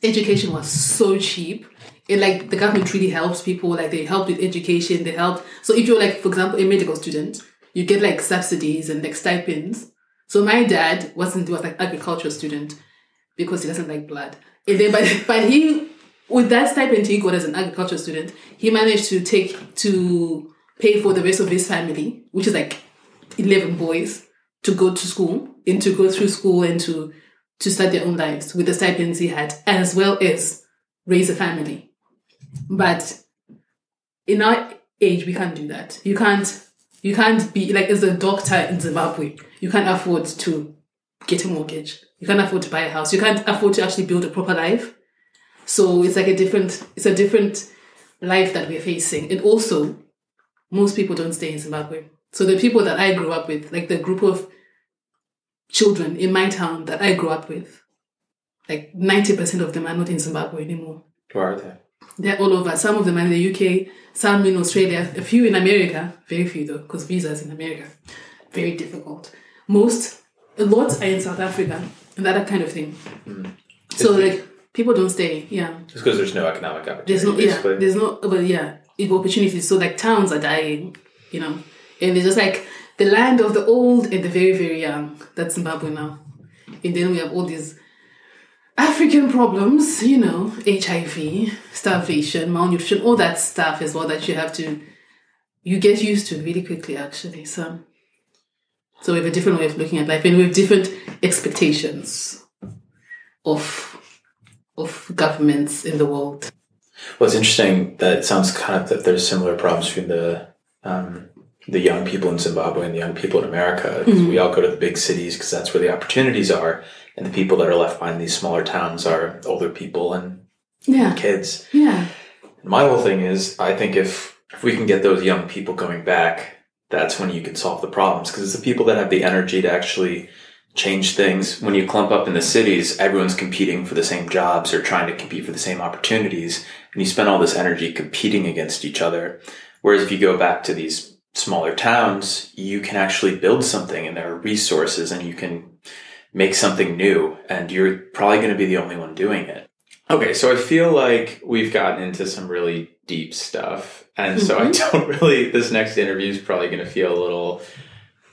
education was so cheap. And like the government really helps people, like they help with education, they help. So if you're like, for example, a medical student, you get like subsidies and like stipends. So my dad wasn't was like agricultural student because he doesn't like blood. And then but but he with that stipend he got as an agricultural student, he managed to take to pay for the rest of his family, which is like eleven boys, to go to school and to go through school and to to start their own lives with the stipends he had, as well as raise a family. But in our age, we can't do that. You can't. You can't be like as a doctor in Zimbabwe. You can't afford to get a mortgage. You can't afford to buy a house. You can't afford to actually build a proper life. So it's like a different. It's a different life that we're facing, and also most people don't stay in Zimbabwe. So the people that I grew up with, like the group of children in my town that I grew up with, like 90% of them are not in Zimbabwe anymore. Where are they? They're all over. Some of them are in the UK, some in Australia, a few in America, very few though, because visas in America, very difficult. Most, a lot are in South Africa and that kind of thing. Mm. So like people don't stay, yeah. Just because there's no economic opportunity, There's no, yeah, there's no, but yeah, equal opportunities. So like towns are dying, you know, and it's just like the land of the old and the very very young. That's Zimbabwe now, and then we have all these African problems, you know, HIV, starvation, malnutrition, all that stuff as well that you have to you get used to really quickly actually. So so we have a different way of looking at life and we have different expectations of of governments in the world. Well, it's interesting that it sounds kind of that there's similar problems between the um, the young people in Zimbabwe and the young people in America. 'cause We all go to the big cities because that's where the opportunities are, and the people that are left behind in these smaller towns are older people and Yeah. kids. Yeah. My whole thing is, I think if if we can get those young people going back, that's when you can solve the problems because it's the people that have the energy to actually change things. When you clump up in the cities, everyone's competing for the same jobs or trying to compete for the same opportunities, and you spend all this energy competing against each other. Whereas if you go back to these smaller towns, you can actually build something and there are resources and you can make something new and you're probably going to be the only one doing it. Okay, so I feel like we've gotten into some really deep stuff. And so I don't really, this next interview is probably going to feel a little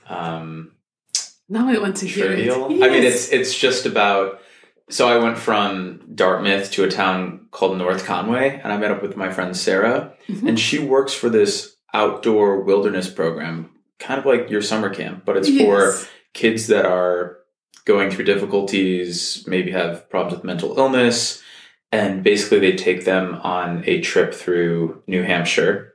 um, Now I want to hear trivial. it. I mean, it's it's just about. So I went from Dartmouth to a town called North Conway, and I met up with my friend Sarah, Mhm. and she works for this outdoor wilderness program, kind of like your summer camp, but it's for kids that are going through difficulties, maybe have problems with mental illness, and basically they take them on a trip through New Hampshire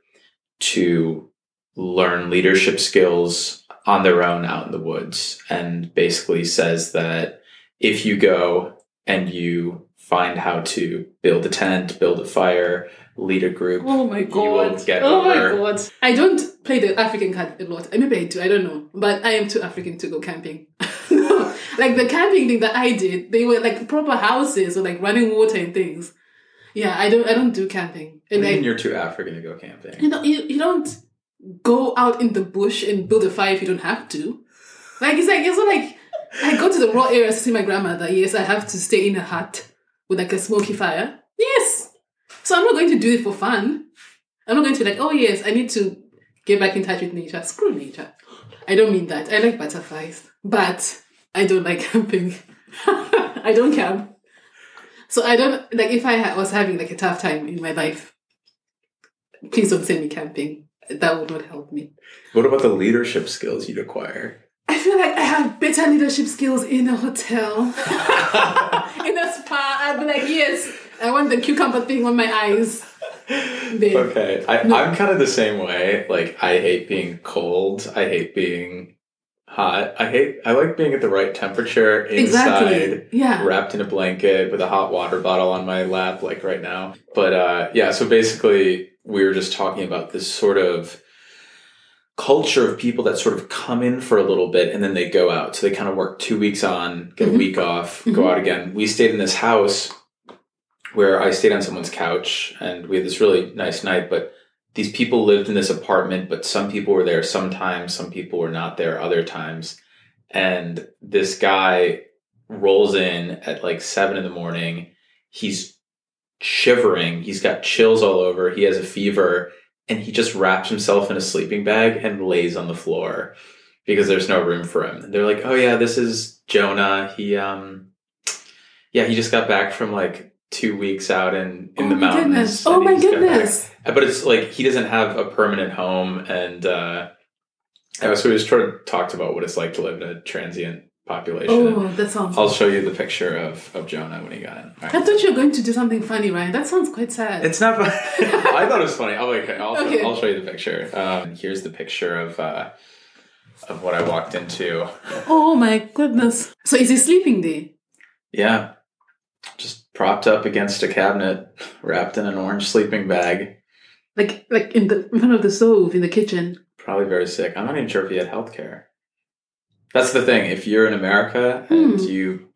to learn leadership skills on their own out in the woods and basically says that if you go and you find how to build a tent, build a fire, lead a group. Oh my You god. get oh over- my god. I don't play the African card a lot. Maybe I do, I don't know. But I am too African to go camping. no. Like the camping thing that I did, they were like proper houses or like running water and things. Yeah, I don't I don't do camping. And I mean, you're too African to go camping. you know you, you don't go out in the bush and build a fire if you don't have to. Like it's like it's not like I go to the rural areas to see my grandmother. Yes, I have to stay in a hut with like a smoky fire. Yes. So I'm not going to do it for fun. I'm not going to be like, oh yes, I need to get back in touch with nature. Screw nature. I don't mean that. I like butterflies, but I don't like camping. I don't camp. So I don't like if I was having like a tough time in my life. Please don't send me camping. That would not help me. What about the leadership skills you'd acquire? I feel like I have better leadership skills in a hotel. in a spa, I'd be like, yes, I want the cucumber thing on my eyes. There. Okay, I, No. I'm kind of the same way. Like, I hate being cold. I hate being hot. I hate. I like being at the right temperature inside, Exactly. Yeah. wrapped in a blanket with a hot water bottle on my lap, like right now. But uh, yeah, so basically, we were just talking about this sort of culture of people that sort of come in for a little bit and then they go out. So they kind of work two weeks on, get Mhm. a week off, go Mhm. out again. We stayed in this house where I stayed on someone's couch and we had this really nice night, but these people lived in this apartment, but some people were there sometimes, some people were not there other times. And this guy rolls in at like seven in the morning. He's shivering. He's got chills all over. He has a fever and he just wraps himself in a sleeping bag and lays on the floor because there's no room for him. And they're like, "Oh yeah, this is Jonah. He um yeah, he just got back from like 2 weeks out in in oh the mountains." goodness. Oh my just got back." goodness. But it's like he doesn't have a permanent home and uh so we just sort of talked about what it's like to live in a transient population. Oh, that sounds. I'll show you the picture of, of Jonah when he got in. All right. I thought you were going to do something funny, Ryan. That sounds quite sad. It's not. fun- I thought it was funny. I'll okay. I'll, Okay. I'll show you the picture. Um, here's the picture of uh, of what I walked into. oh my goodness. So is he sleeping there? Yeah, just propped up against a cabinet, wrapped in an orange sleeping bag. Like like in the in front of the stove in the kitchen. Probably very sick. I'm not even sure if he had health care. That's the thing. If you're in America and Hmm. you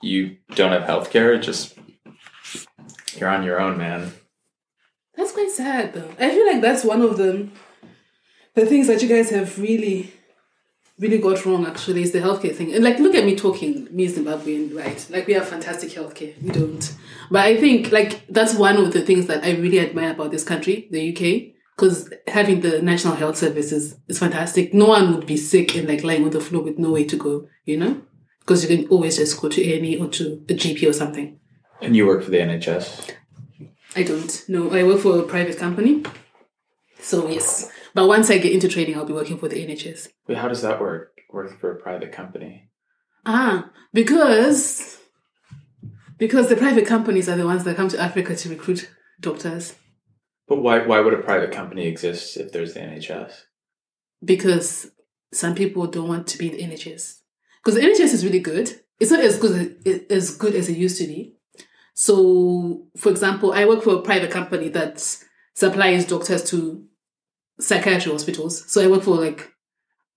you don't have health care, just you're on your own, man. That's quite sad though. I feel like that's one of the the things that you guys have really really got wrong actually is the healthcare thing. And like look at me talking, me Zimbabwean, right? Like we have fantastic healthcare. We don't. But I think like that's one of the things that I really admire about this country, the UK. Because having the National Health Service is, is fantastic. No one would be sick and like lying on the floor with no way to go, you know? Because you can always just go to A&E or to a GP or something. And you work for the NHS. I don't. No, I work for a private company. So yes. But once I get into training, I'll be working for the NHS. Wait, how does that work? Working for a private company? Ah, because because the private companies are the ones that come to Africa to recruit doctors. But why why would a private company exist if there's the NHS? Because some people don't want to be the NHS. Because the NHS is really good. It's not as good as, as good as it used to be. So, for example, I work for a private company that supplies doctors to psychiatry hospitals. So I work for like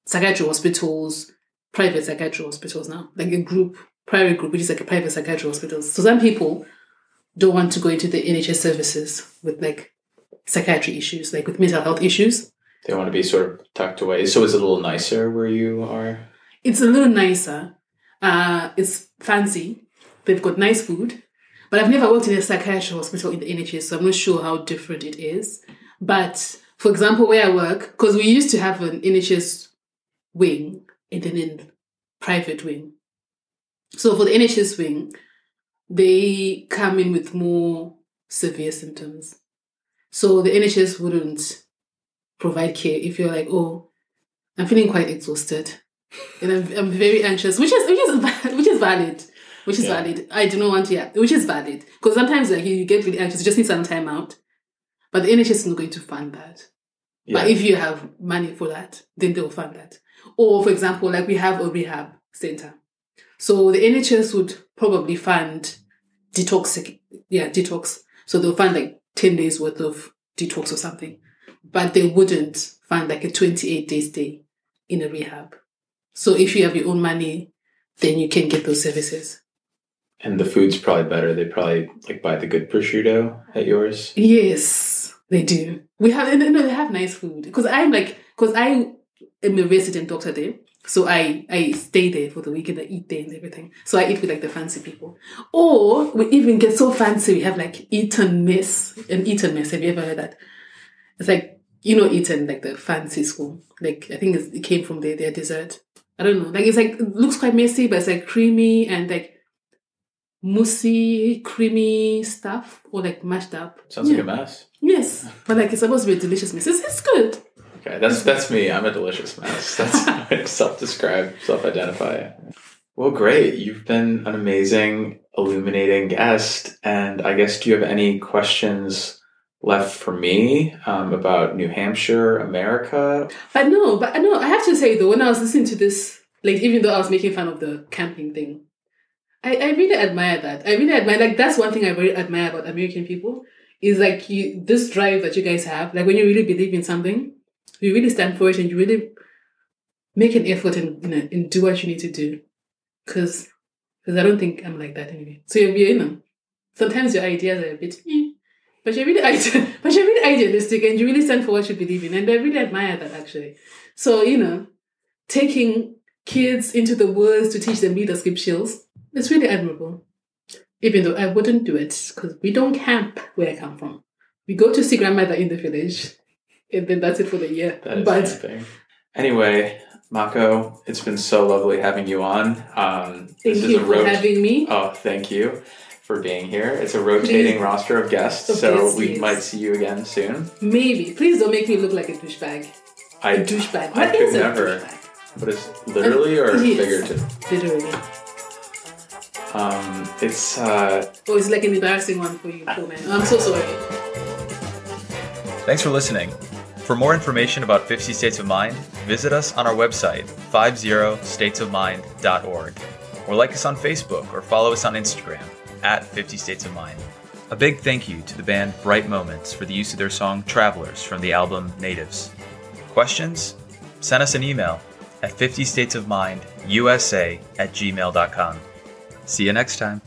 psychiatry hospitals, private psychiatry hospitals now, like a group, private group, which is like a private psychiatry hospitals. So some people don't want to go into the NHS services with like psychiatry issues, like with mental health issues. They want to be sort of tucked away. So it's a little nicer where you are. It's a little nicer. Uh, it's fancy. They've got nice food. But I've never worked in a psychiatry hospital in the NHS, so I'm not sure how different it is. But for example, where I work, because we used to have an NHS wing and then a private wing. So for the NHS wing, they come in with more severe symptoms. So the NHS wouldn't provide care if you're like, oh, I'm feeling quite exhausted and I'm, I'm very anxious, which is which is which is valid, which is Yeah. valid. I do not want to, yeah, which is valid because sometimes like you, get really anxious, you just need some time out, but the NHS is not going to fund that. Yeah. But if you have money for that, then they'll fund that. Or for example, like we have a rehab center, so the NHS would probably fund detox, yeah, detox. So they'll fund like 10 days worth of detox or something. But they wouldn't find like a 28 day stay in a rehab. So if you have your own money, then you can get those services. And the food's probably better. They probably like buy the good prosciutto at yours. Yes, they do. We have no, they have nice food because I'm like because I am a resident doctor there, so I I stay there for the weekend. I eat there and everything. So I eat with like the fancy people. Or we even get so fancy. We have like Eton Mess and Eton Mess. Have you ever heard that? It's like you know Eton like the fancy school. Like I think it came from their their dessert. I don't know. Like it's like it looks quite messy, but it's like creamy and like moussey, creamy stuff or like mashed up. Sounds Yeah. like a mess. Yes, but like it's supposed to be a delicious mess. It's, it's good. Okay, that's that's me. I'm a delicious mess. That's how I self-describe, self-identify. Well, great. You've been an amazing, illuminating guest, and I guess do you have any questions left for me um, about New Hampshire, America? But no, but no, I have to say though, when I was listening to this, like even though I was making fun of the camping thing, I, I really admire that. I really admire like that's one thing I really admire about American people is like you this drive that you guys have. Like when you really believe in something, you really stand for it and you really make an effort and you know and do what you need to do. Cause because I don't think I'm like that anyway. So you're you know sometimes your ideas are a bit eh, but you're really but you're really idealistic and you really stand for what you believe in. And I really admire that actually. So, you know, taking kids into the woods to teach them leadership skills, it's really admirable. Even though I wouldn't do it because we don't camp where I come from. We go to see grandmother in the village, and then that's it for the year. That is but something. Anyway, Mako, it's been so lovely having you on. Um, thank this is you a for rot- having me. Oh, thank you for being here. It's a rotating Please. roster of guests, Of so guests, we yes. might see you again soon. Maybe. Please don't make me look like a douchebag. I A douchebag. I What could is a never. douchebag? What is literally or Yes. figurative? Literally. Um, it's uh, Oh, it's like an embarrassing one for you, poor man. I'm so sorry. Thanks for listening. For more information about 50 States of Mind, visit us on our website, 50statesofmind.org, or like us on Facebook or follow us on Instagram at 50 States of Mind. A big thank you to the band Bright Moments for the use of their song Travelers from the album Natives. Questions? Send us an email at 50statesofmindusa at gmail.com. See you next time.